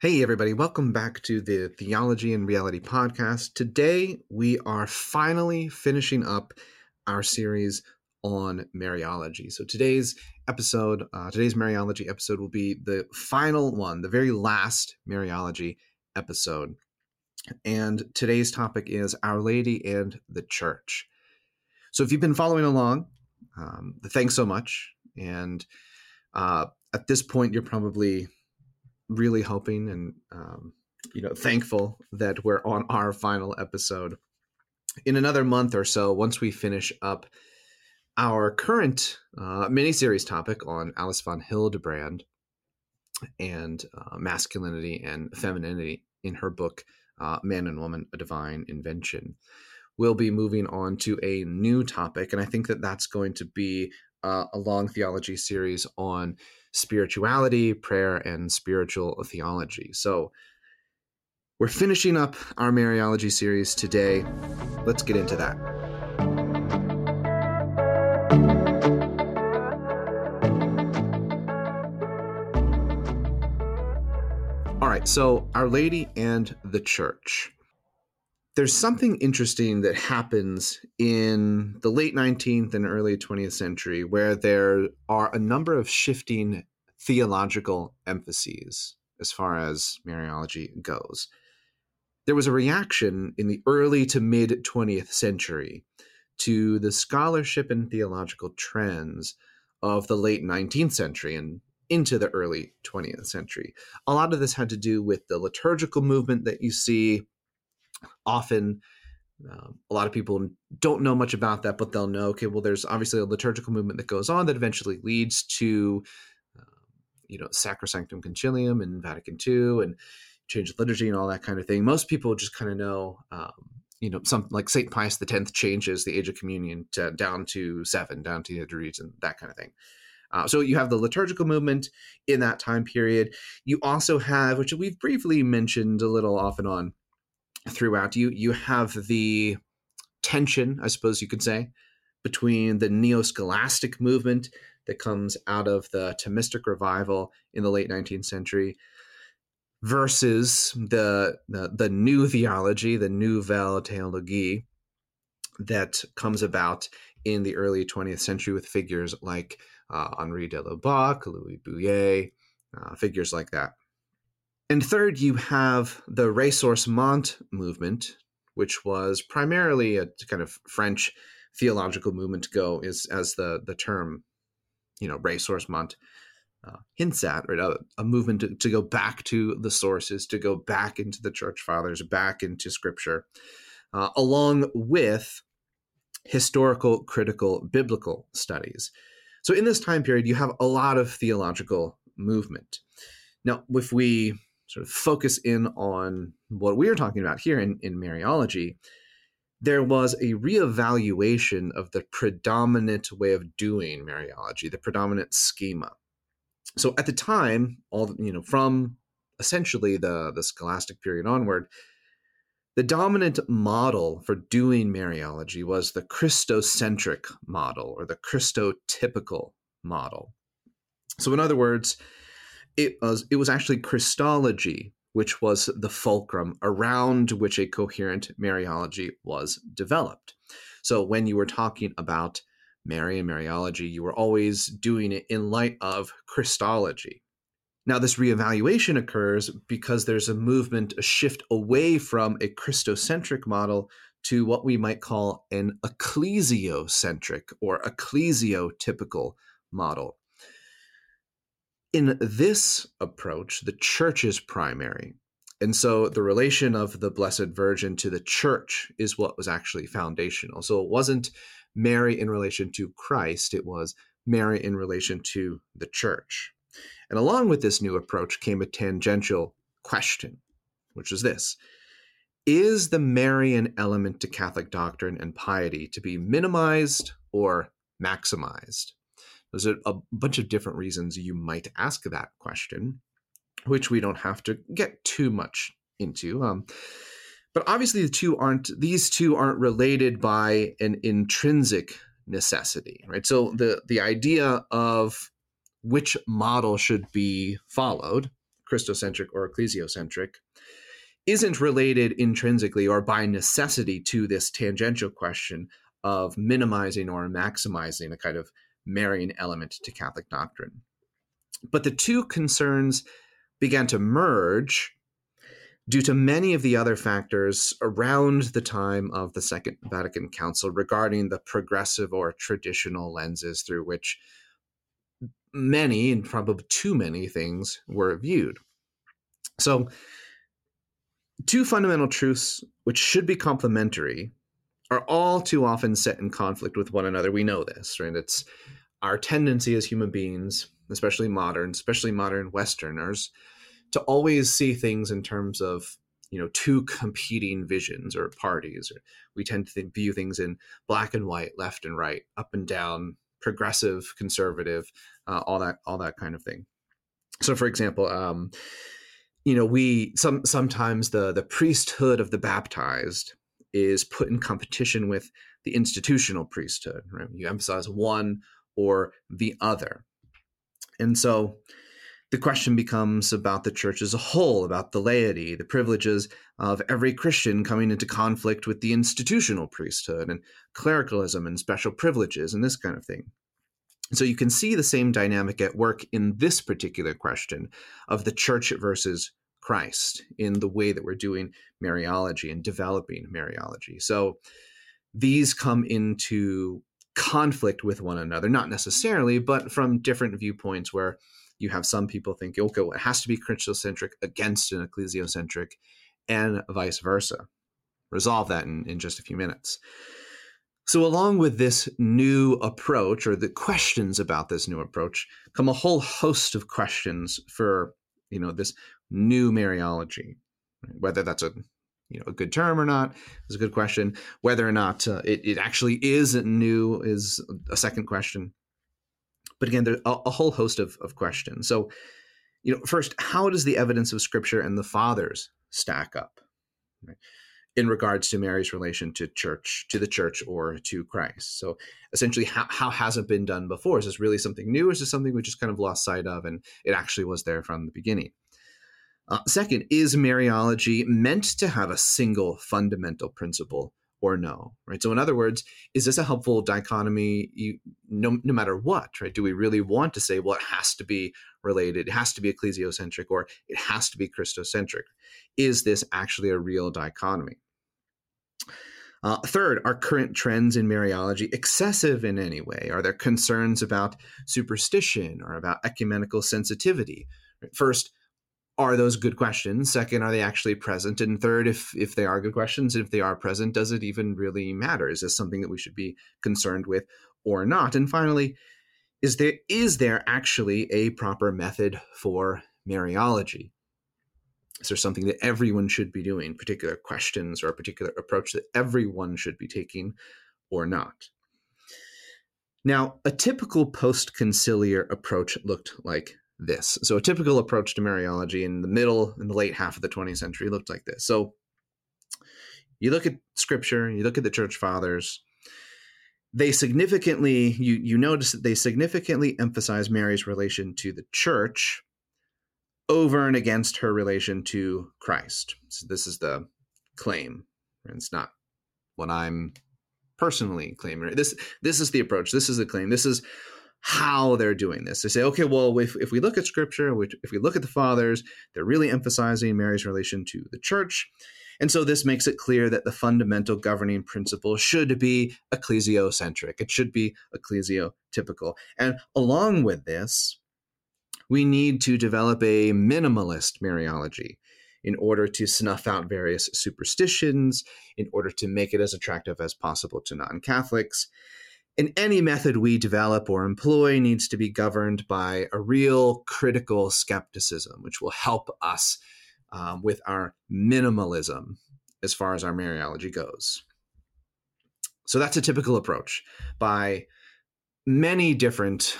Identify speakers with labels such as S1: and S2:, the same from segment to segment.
S1: Hey, everybody, welcome back to the Theology and Reality podcast. Today, we are finally finishing up our series on Mariology. So, today's episode, uh, today's Mariology episode, will be the final one, the very last Mariology episode. And today's topic is Our Lady and the Church. So, if you've been following along, um, thanks so much. And uh, at this point, you're probably really hoping and um, you know thankful that we're on our final episode. In another month or so once we finish up our current uh, mini-series topic on alice von hildebrand and uh, masculinity and femininity in her book uh, man and woman a divine invention we'll be moving on to a new topic and i think that that's going to be uh, a long theology series on spirituality, prayer, and spiritual theology. So we're finishing up our Mariology series today. Let's get into that. All right, so Our Lady and the Church there's something interesting that happens in the late 19th and early 20th century where there are a number of shifting theological emphases as far as Mariology goes. There was a reaction in the early to mid 20th century to the scholarship and theological trends of the late 19th century and into the early 20th century. A lot of this had to do with the liturgical movement that you see often um, a lot of people don't know much about that, but they'll know, okay, well, there's obviously a liturgical movement that goes on that eventually leads to, uh, you know, Sacrosanctum Concilium and Vatican II and change of liturgy and all that kind of thing. Most people just kind of know, um, you know, something like St. Pius X changes the age of communion to, down to seven, down to the degrees and that kind of thing. Uh, so you have the liturgical movement in that time period. You also have, which we've briefly mentioned a little off and on, throughout. You you have the tension, I suppose you could say, between the neo-scholastic movement that comes out of the Thomistic revival in the late 19th century versus the the, the new theology, the Nouvelle Théologie that comes about in the early 20th century with figures like uh, Henri de Lubac, Louis Bouyer, uh, figures like that. And third, you have the ressourcement movement, which was primarily a kind of French theological movement to go is as the the term, you know, ressourcement uh, hints at, right? A, a movement to, to, go back to the sources, to go back into the church fathers, back into scripture, uh, along with historical, critical, biblical studies. So in this time period, you have a lot of theological movement. Now, if we sort of focus in on what we are talking about here in, in Mariology, there was a reevaluation of the predominant way of doing Mariology, the predominant schema. So at the time, all you know, from essentially the, the scholastic period onward, the dominant model for doing Mariology was the Christocentric model or the Christotypical model. So, in other words, it was it was actually Christology which was the fulcrum around which a coherent Mariology was developed. So when you were talking about Mary and Mariology, you were always doing it in light of Christology. Now, this reevaluation occurs because there's a movement, a shift away from a Christocentric model to what we might call an ecclesiocentric or ecclesiotypical model. In this approach, the church is primary. And so the relation of the Blessed Virgin to the church is what was actually foundational. So it wasn't Mary in relation to Christ, it was Mary in relation to the church. And along with this new approach came a tangential question, which is this Is the Marian element to Catholic doctrine and piety to be minimized or maximized? There's a, a bunch of different reasons you might ask that question, which we don't have to get too much into. Um, but obviously, the two aren't; these two aren't related by an intrinsic necessity, right? So the the idea of which model should be followed, Christocentric or ecclesiocentric, isn't related intrinsically or by necessity to this tangential question of minimizing or maximizing a kind of Marian element to Catholic doctrine. But the two concerns began to merge due to many of the other factors around the time of the Second Vatican Council regarding the progressive or traditional lenses through which many, and probably too many things, were viewed. So, two fundamental truths which should be complementary are all too often set in conflict with one another. We know this, right? It's our tendency as human beings, especially modern, especially modern Westerners, to always see things in terms of you know two competing visions or parties. Or We tend to think, view things in black and white, left and right, up and down, progressive, conservative, uh, all that, all that kind of thing. So, for example, um, you know, we some sometimes the the priesthood of the baptized is put in competition with the institutional priesthood. Right? You emphasize one or the other, and so the question becomes about the church as a whole, about the laity, the privileges of every Christian coming into conflict with the institutional priesthood and clericalism and special privileges and this kind of thing. So you can see the same dynamic at work in this particular question of the church versus Christ in the way that we're doing Mariology and developing Mariology. So these come into conflict with one another, not necessarily, but from different viewpoints where you have some people think, okay, well, it has to be Christocentric against an ecclesiocentric, and vice versa. Resolve that in, in just a few minutes. So, along with this new approach, or the questions about this new approach, come a whole host of questions for you know this new Mariology. Whether that's a you know a good term or not is a good question. Whether or not uh, it, it actually is new is a second question. But again, there's a, a whole host of, of questions. So, you know, first, how does the evidence of Scripture and the Fathers stack up? Right? in regards to Mary's relation to church, to the church, or to Christ. So essentially, how, how has it been done before? Is this really something new, or is this something we just kind of lost sight of and it actually was there from the beginning? Uh, second, is Mariology meant to have a single fundamental principle or no? Right. So, in other words, is this a helpful dichotomy? You, no, no matter what, right? Do we really want to say, well, it has to be related, it has to be ecclesiocentric, or it has to be Christocentric? Is this actually a real dichotomy? Uh, third, are current trends in Mariology excessive in any way? Are there concerns about superstition or about ecumenical sensitivity? First, are those good questions? Second, are they actually present? And third, if if they are good questions, if they are present, does it even really matter? Is this something that we should be concerned with or not? And finally, is there is there actually a proper method for Mariology? is there something that everyone should be doing particular questions or a particular approach that everyone should be taking or not now a typical post-conciliar approach looked like this so a typical approach to mariology in the middle in the late half of the 20th century looked like this so you look at scripture you look at the church fathers they significantly you you notice that they significantly emphasize mary's relation to the church over and against her relation to Christ. So this is the claim. It's not what I'm personally claiming. This this is the approach. This is the claim. This is how they're doing this. They say, okay, well, if, if we look at Scripture, if we look at the fathers, they're really emphasizing Mary's relation to the church. And so this makes it clear that the fundamental governing principle should be ecclesiocentric. It should be ecclesiotypical. And along with this, we need to develop a minimalist Mariology in order to snuff out various superstitions, in order to make it as attractive as possible to non Catholics. And any method we develop or employ needs to be governed by a real critical skepticism, which will help us um, with our minimalism as far as our Mariology goes. So that's a typical approach by many different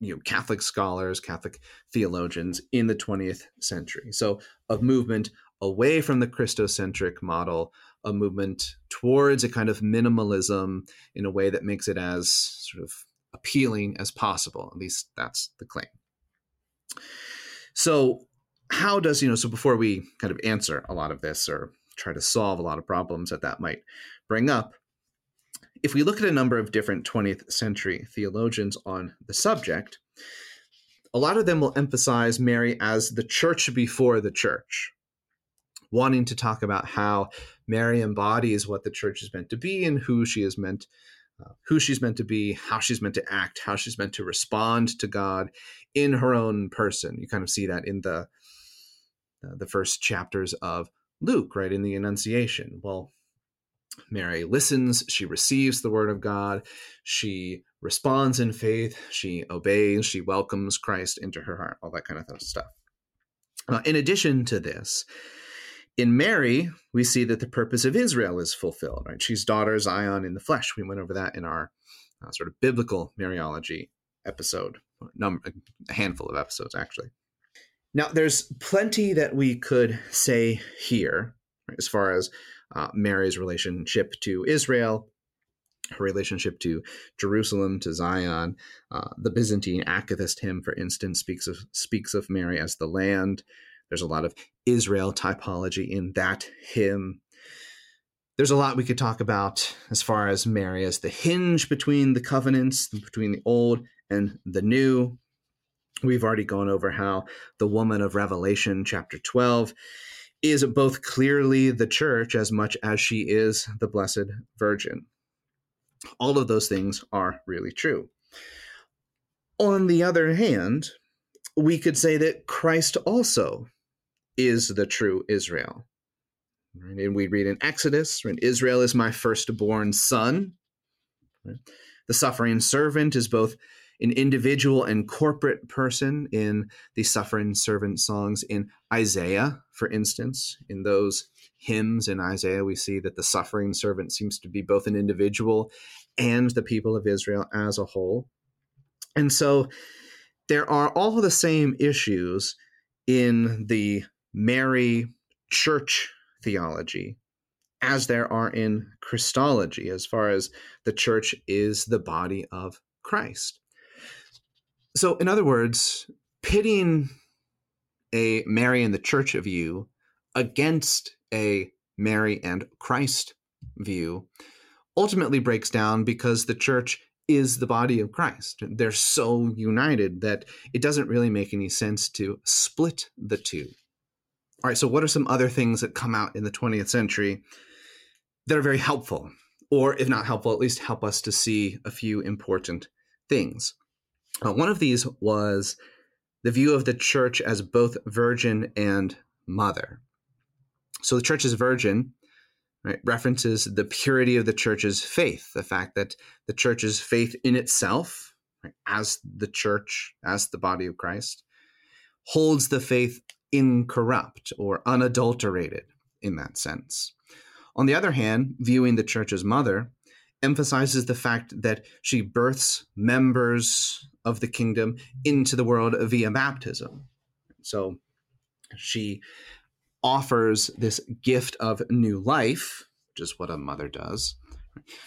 S1: you know Catholic scholars, Catholic theologians in the 20th century. So a movement away from the Christocentric model, a movement towards a kind of minimalism in a way that makes it as sort of appealing as possible. At least that's the claim. So how does, you know, so before we kind of answer a lot of this or try to solve a lot of problems that that might bring up, if we look at a number of different 20th century theologians on the subject, a lot of them will emphasize Mary as the church before the church, wanting to talk about how Mary embodies what the church is meant to be and who she is meant uh, who she's meant to be, how she's meant to act, how she's meant to respond to God in her own person. You kind of see that in the uh, the first chapters of Luke, right in the Annunciation. Well, Mary listens, she receives the word of God, she responds in faith, she obeys, she welcomes Christ into her heart, all that kind of stuff. Uh, in addition to this, in Mary, we see that the purpose of Israel is fulfilled, right? She's daughter Zion in the flesh. We went over that in our uh, sort of biblical Mariology episode, number, a handful of episodes, actually. Now, there's plenty that we could say here right, as far as uh, Mary's relationship to Israel, her relationship to Jerusalem, to Zion. Uh, the Byzantine Akathist hymn, for instance, speaks of speaks of Mary as the land. There's a lot of Israel typology in that hymn. There's a lot we could talk about as far as Mary as the hinge between the covenants, between the old and the new. We've already gone over how the woman of Revelation, chapter 12, is both clearly the church as much as she is the Blessed Virgin. All of those things are really true. On the other hand, we could say that Christ also is the true Israel. Right? And we read in Exodus, right? Israel is my firstborn son. Right? The suffering servant is both an individual and corporate person in the suffering servant songs in Isaiah, for instance. In those hymns in Isaiah, we see that the suffering servant seems to be both an individual and the people of Israel as a whole. And so there are all the same issues in the Mary church theology as there are in Christology, as far as the church is the body of Christ. So, in other words, pitting a Mary and the church view against a Mary and Christ view ultimately breaks down because the church is the body of Christ. They're so united that it doesn't really make any sense to split the two. All right, so what are some other things that come out in the 20th century that are very helpful? Or if not helpful, at least help us to see a few important things. Uh, one of these was the view of the church as both virgin and mother. So the church is virgin, right, references the purity of the church's faith, the fact that the church's faith in itself, right, as the church, as the body of Christ, holds the faith incorrupt or unadulterated in that sense. On the other hand, viewing the church as mother emphasizes the fact that she births members of the kingdom into the world via baptism. So she offers this gift of new life, which is what a mother does,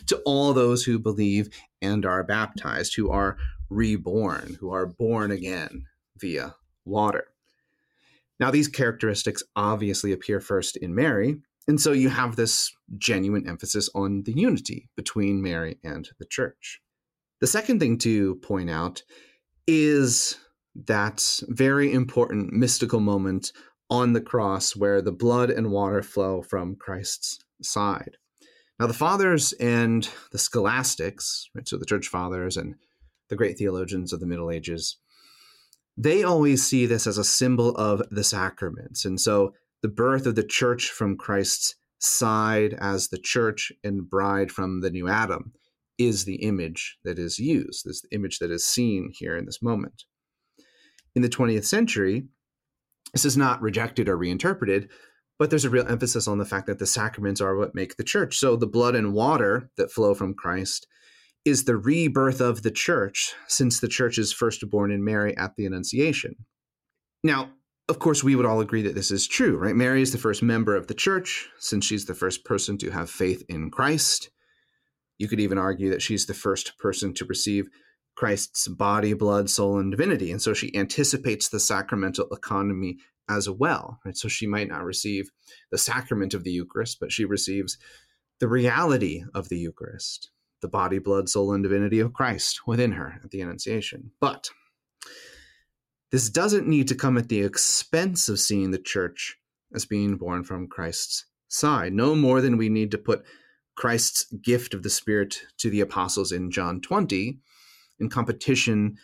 S1: to all those who believe and are baptized, who are reborn, who are born again via water. Now, these characteristics obviously appear first in Mary, and so you have this genuine emphasis on the unity between Mary and the church. The second thing to point out is that very important mystical moment on the cross where the blood and water flow from Christ's side. Now, the fathers and the scholastics, right, so the church fathers and the great theologians of the Middle Ages, they always see this as a symbol of the sacraments. And so the birth of the church from Christ's side as the church and bride from the new Adam is the image that is used, this image that is seen here in this moment. In the 20th century, this is not rejected or reinterpreted, but there's a real emphasis on the fact that the sacraments are what make the church. So the blood and water that flow from Christ is the rebirth of the church since the church is first born in Mary at the Annunciation. Now, of course, we would all agree that this is true, right? Mary is the first member of the church since she's the first person to have faith in Christ. You could even argue that she's the first person to receive Christ's body, blood, soul, and divinity. And so she anticipates the sacramental economy as well. Right? So she might not receive the sacrament of the Eucharist, but she receives the reality of the Eucharist, the body, blood, soul, and divinity of Christ within her at the Annunciation. But this doesn't need to come at the expense of seeing the church as being born from Christ's side, no more than we need to put Christ's gift of the Spirit to the apostles in John 20 in competition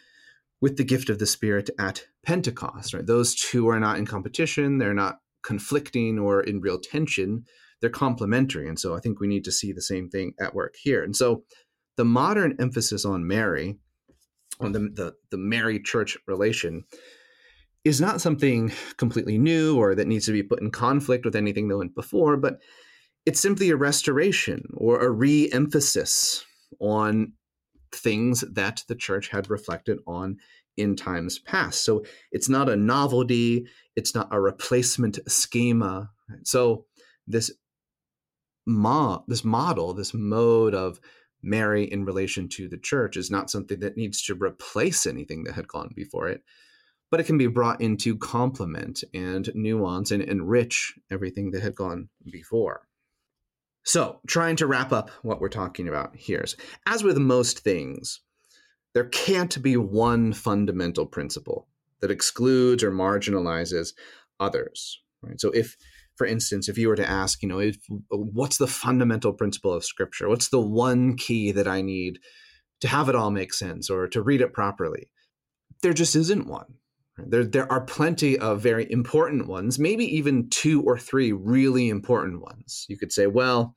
S1: with the gift of the Spirit at Pentecost. Right? Those two are not in competition, they're not conflicting or in real tension, they're complementary. And so I think we need to see the same thing at work here. And so the modern emphasis on Mary, on the, the, the Mary church relation, is not something completely new or that needs to be put in conflict with anything that went before, but it's simply a restoration or a re emphasis on things that the church had reflected on in times past. So it's not a novelty, it's not a replacement schema. So this mo- this model, this mode of Mary in relation to the church is not something that needs to replace anything that had gone before it, but it can be brought into complement and nuance and enrich everything that had gone before. So, trying to wrap up what we're talking about here is as with most things, there can't be one fundamental principle that excludes or marginalizes others. Right? So, if, for instance, if you were to ask, you know, if, what's the fundamental principle of Scripture? What's the one key that I need to have it all make sense or to read it properly? There just isn't one. There, there are plenty of very important ones, maybe even two or three really important ones. You could say, well,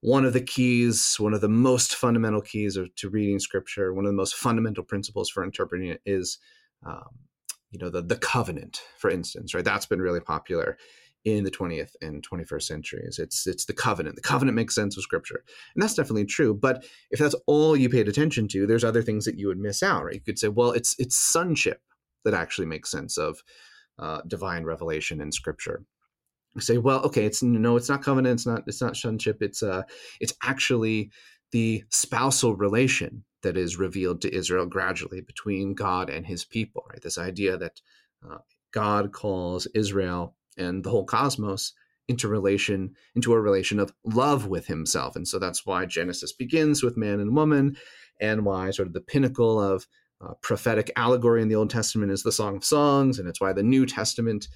S1: one of the keys, one of the most fundamental keys of, to reading scripture, one of the most fundamental principles for interpreting it is, um, you know, the, the covenant, for instance, right? That's been really popular in the 20th and 21st centuries. It's it's the covenant. The covenant makes sense of scripture. And that's definitely true. But if that's all you paid attention to, there's other things that you would miss out, right? You could say, well, it's it's sonship that actually makes sense of uh, divine revelation in Scripture. You say, well, okay, it's no, it's not covenant, it's not, it's not sonship, it's uh, it's actually the spousal relation that is revealed to Israel gradually between God and His people. Right, this idea that uh, God calls Israel and the whole cosmos into relation into a relation of love with himself and so that's why genesis begins with man and woman and why sort of the pinnacle of uh, prophetic allegory in the Old Testament is the Song of Songs, and it's why the New Testament,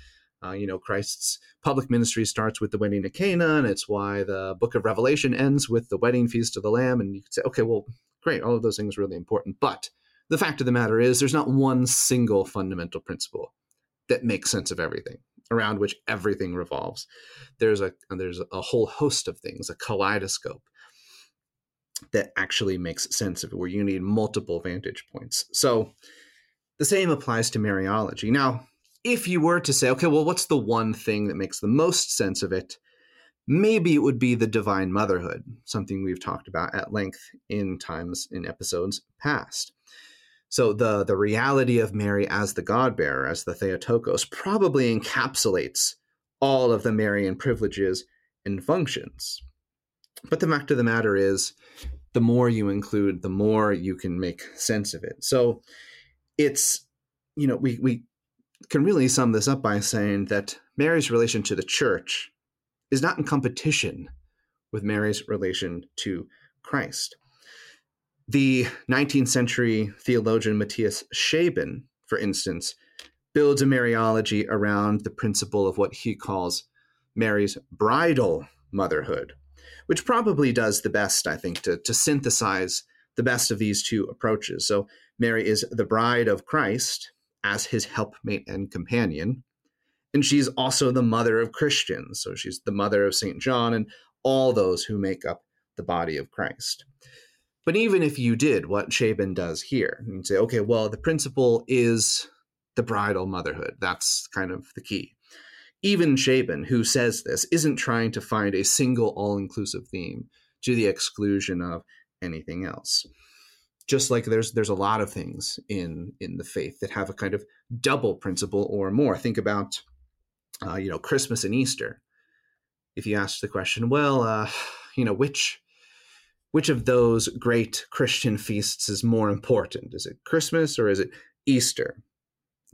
S1: uh, you know, Christ's public ministry starts with the wedding of Cana, and it's why the book of Revelation ends with the wedding feast of the Lamb. And you could say, okay, well, great, all of those things are really important. But the fact of the matter is, there's not one single fundamental principle that makes sense of everything around which everything revolves. There's a there's a whole host of things, a kaleidoscope that actually makes sense of it, where you need multiple vantage points. So the same applies to Mariology. Now, if you were to say, okay, well, what's the one thing that makes the most sense of it? Maybe it would be the divine motherhood, something we've talked about at length in times in episodes past. So the the reality of Mary as the God bearer, as the Theotokos, probably encapsulates all of the Marian privileges and functions. But the fact of the matter is, the more you include, the more you can make sense of it. So it's, you know, we, we can really sum this up by saying that Mary's relation to the church is not in competition with Mary's relation to Christ. The 19th century theologian Matthias Scheeben, for instance, builds a Mariology around the principle of what he calls Mary's bridal motherhood, which probably does the best, I think, to, to synthesize the best of these two approaches. So Mary is the bride of Christ as his helpmate and companion. And she's also the mother of Christians. So she's the mother of St. John and all those who make up the body of Christ. But even if you did what Scheeben does here, you'd say, okay, well, the principle is the bridal motherhood. That's kind of the key even Scheeben, who says this, isn't trying to find a single all inclusive theme to the exclusion of anything else. Just like there's there's a lot of things in in the faith that have a kind of double principle or more. Think about uh, you know Christmas and Easter. If you ask the question, well, uh, you know which which of those great Christian feasts is more important? Is it Christmas or is it Easter?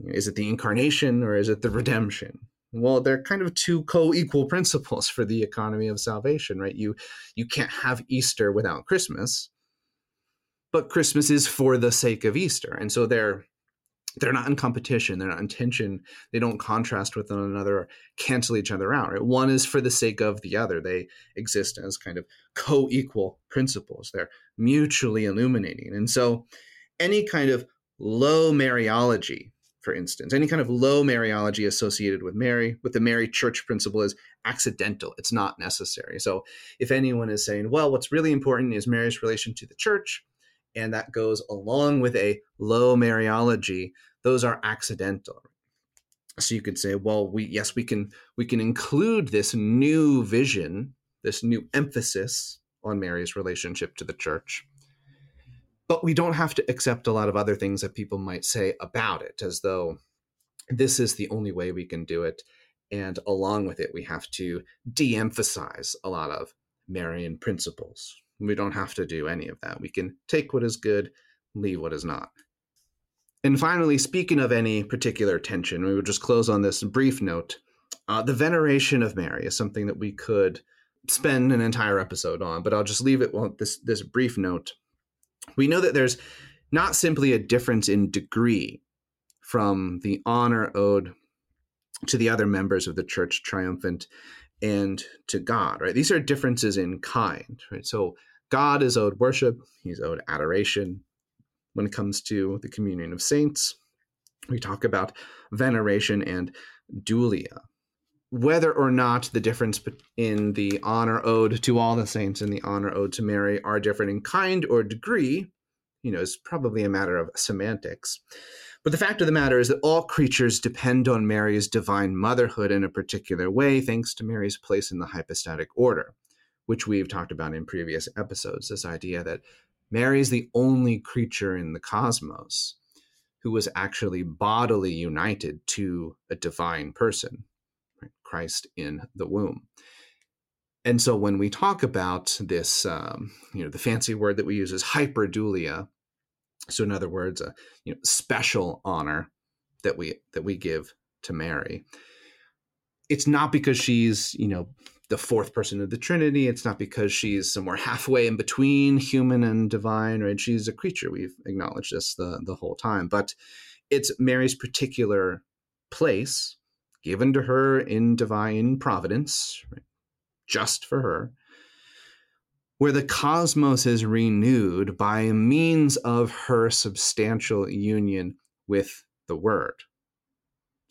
S1: Is it the incarnation or is it the redemption? Well, they're kind of two co-equal principles for the economy of salvation, right? You you can't have Easter without Christmas, but Christmas is for the sake of Easter, and so they're they're not in competition they're not in tension they don't contrast with one another or cancel each other out right? One is for the sake of the other they exist as kind of co-equal principles they're mutually illuminating and so any kind of low mariology for instance any kind of low mariology associated with mary with the mary church principle is accidental it's not necessary so if anyone is saying well what's really important is mary's relation to the church and that goes along with a low Mariology, those are accidental. So you could say, well, we yes, we can we can include this new vision, this new emphasis on Mary's relationship to the church. But we don't have to accept a lot of other things that people might say about it, as though this is the only way we can do it. And along with it, we have to de emphasize a lot of Marian principles. We don't have to do any of that. We can take what is good, leave what is not. And finally, speaking of any particular tension, we would just close on this brief note. Uh, the veneration of Mary is something that we could spend an entire episode on, but I'll just leave it with this, this brief note. We know that there's not simply a difference in degree from the honor owed to the other members of the church triumphant and to God, right? These are differences in kind, right? So God is owed worship, he's owed adoration. When it comes to the communion of saints, we talk about veneration and dulia. Whether or not the difference in the honor owed to all the saints and the honor owed to Mary are different in kind or degree, you know, is probably a matter of semantics. But the fact of the matter is that all creatures depend on Mary's divine motherhood in a particular way, thanks to Mary's place in the hypostatic order, which we've talked about in previous episodes. This idea that Mary is the only creature in the cosmos who was actually bodily united to a divine person, right? Christ in the womb. And so when we talk about this, um, you know, the fancy word that we use is hyperdulia, so, in other words, a you know, special honor that we that we give to Mary. It's not because she's you know the fourth person of the Trinity. It's not because she's somewhere halfway in between human and divine. Right? She's a creature. We've acknowledged this the the whole time, but it's Mary's particular place given to her in divine providence, right? just for her where the cosmos is renewed by means of her substantial union with the Word.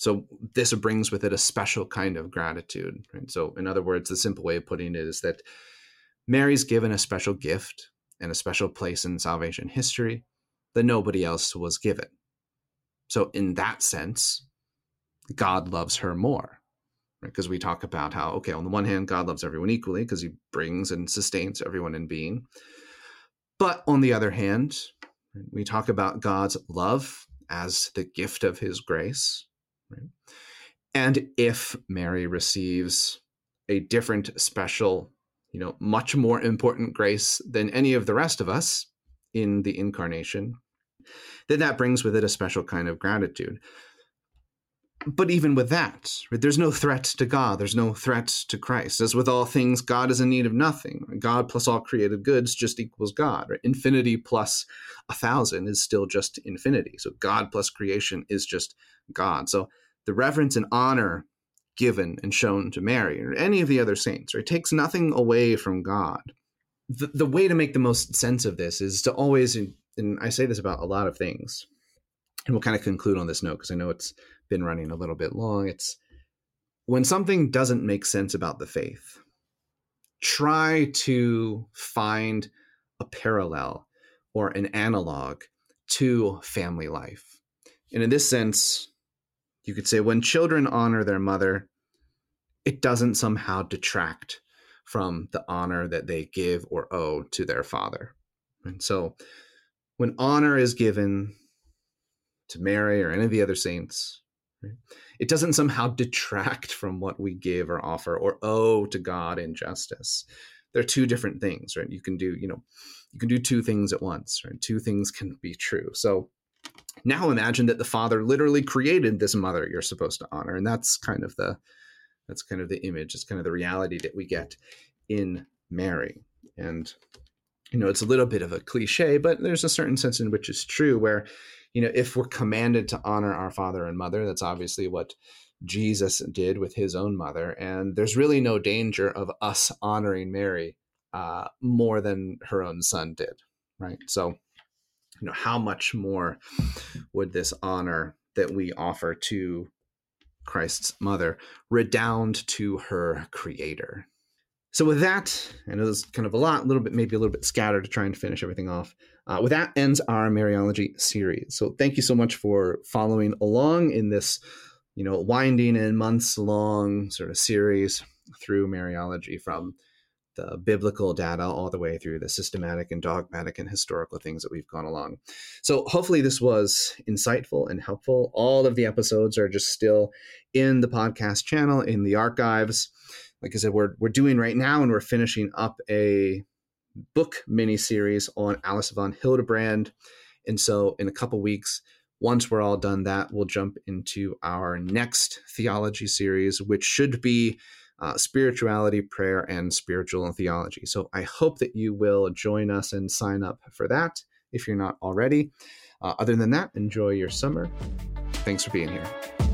S1: So this brings with it a special kind of gratitude. Right? So, in other words, the simple way of putting it is that Mary's given a special gift and a special place in salvation history that nobody else was given. So, in that sense, God loves her more because we talk about how okay on the one hand god loves everyone equally because he brings and sustains everyone in being but on the other hand we talk about god's love as the gift of his grace right? and if mary receives a different special you know much more important grace than any of the rest of us in the incarnation then that brings with it a special kind of gratitude but even with that, right, there's no threat to God. There's no threat to Christ. As with all things, God is in need of nothing. God plus all created goods just equals God. Right? Infinity plus a thousand is still just infinity. So God plus creation is just God. So the reverence and honor given and shown to Mary or any of the other saints right, takes nothing away from God. The, the way to make the most sense of this is to always, and I say this about a lot of things, and we'll kind of conclude on this note because I know it's been running a little bit long. It's when something doesn't make sense about the faith, try to find a parallel or an analog to family life. And in this sense, you could say when children honor their mother, it doesn't somehow detract from the honor that they give or owe to their father. And so when honor is given to Mary or any of the other saints, it doesn't somehow detract from what we give or offer or owe to God in justice. They're two different things, right? You can do, you know, you can do two things at once, right? Two things can be true. So now imagine that the father literally created this mother you're supposed to honor and that's kind of the that's kind of the image it's kind of the reality that we get in mary. And you know it's a little bit of a cliche but there's a certain sense in which it's true where you know if we're commanded to honor our father and mother that's obviously what jesus did with his own mother and there's really no danger of us honoring mary uh, more than her own son did right? So you know how much more would this honor that we offer to christ's mother redound to her creator? So with that i know there's kind of a lot a little bit maybe a little bit scattered to try and finish everything off uh, with that ends our mariology series. So thank you so much for following along in this you know winding and months long sort of series through mariology from the biblical data all the way through the systematic and dogmatic and historical things that we've gone along. So hopefully this was insightful and helpful. All of the episodes are just still in the podcast channel in the archives. Like I said, we're we're doing right now, and we're finishing up a book mini series on Alice von Hildebrand. And so in a couple weeks, once we're all done that, we'll jump into our next theology series, which should be uh, spirituality, prayer, and spiritual and theology. So I hope that you will join us and sign up for that if you're not already. Uh, other than that, enjoy your summer. Thanks for being here.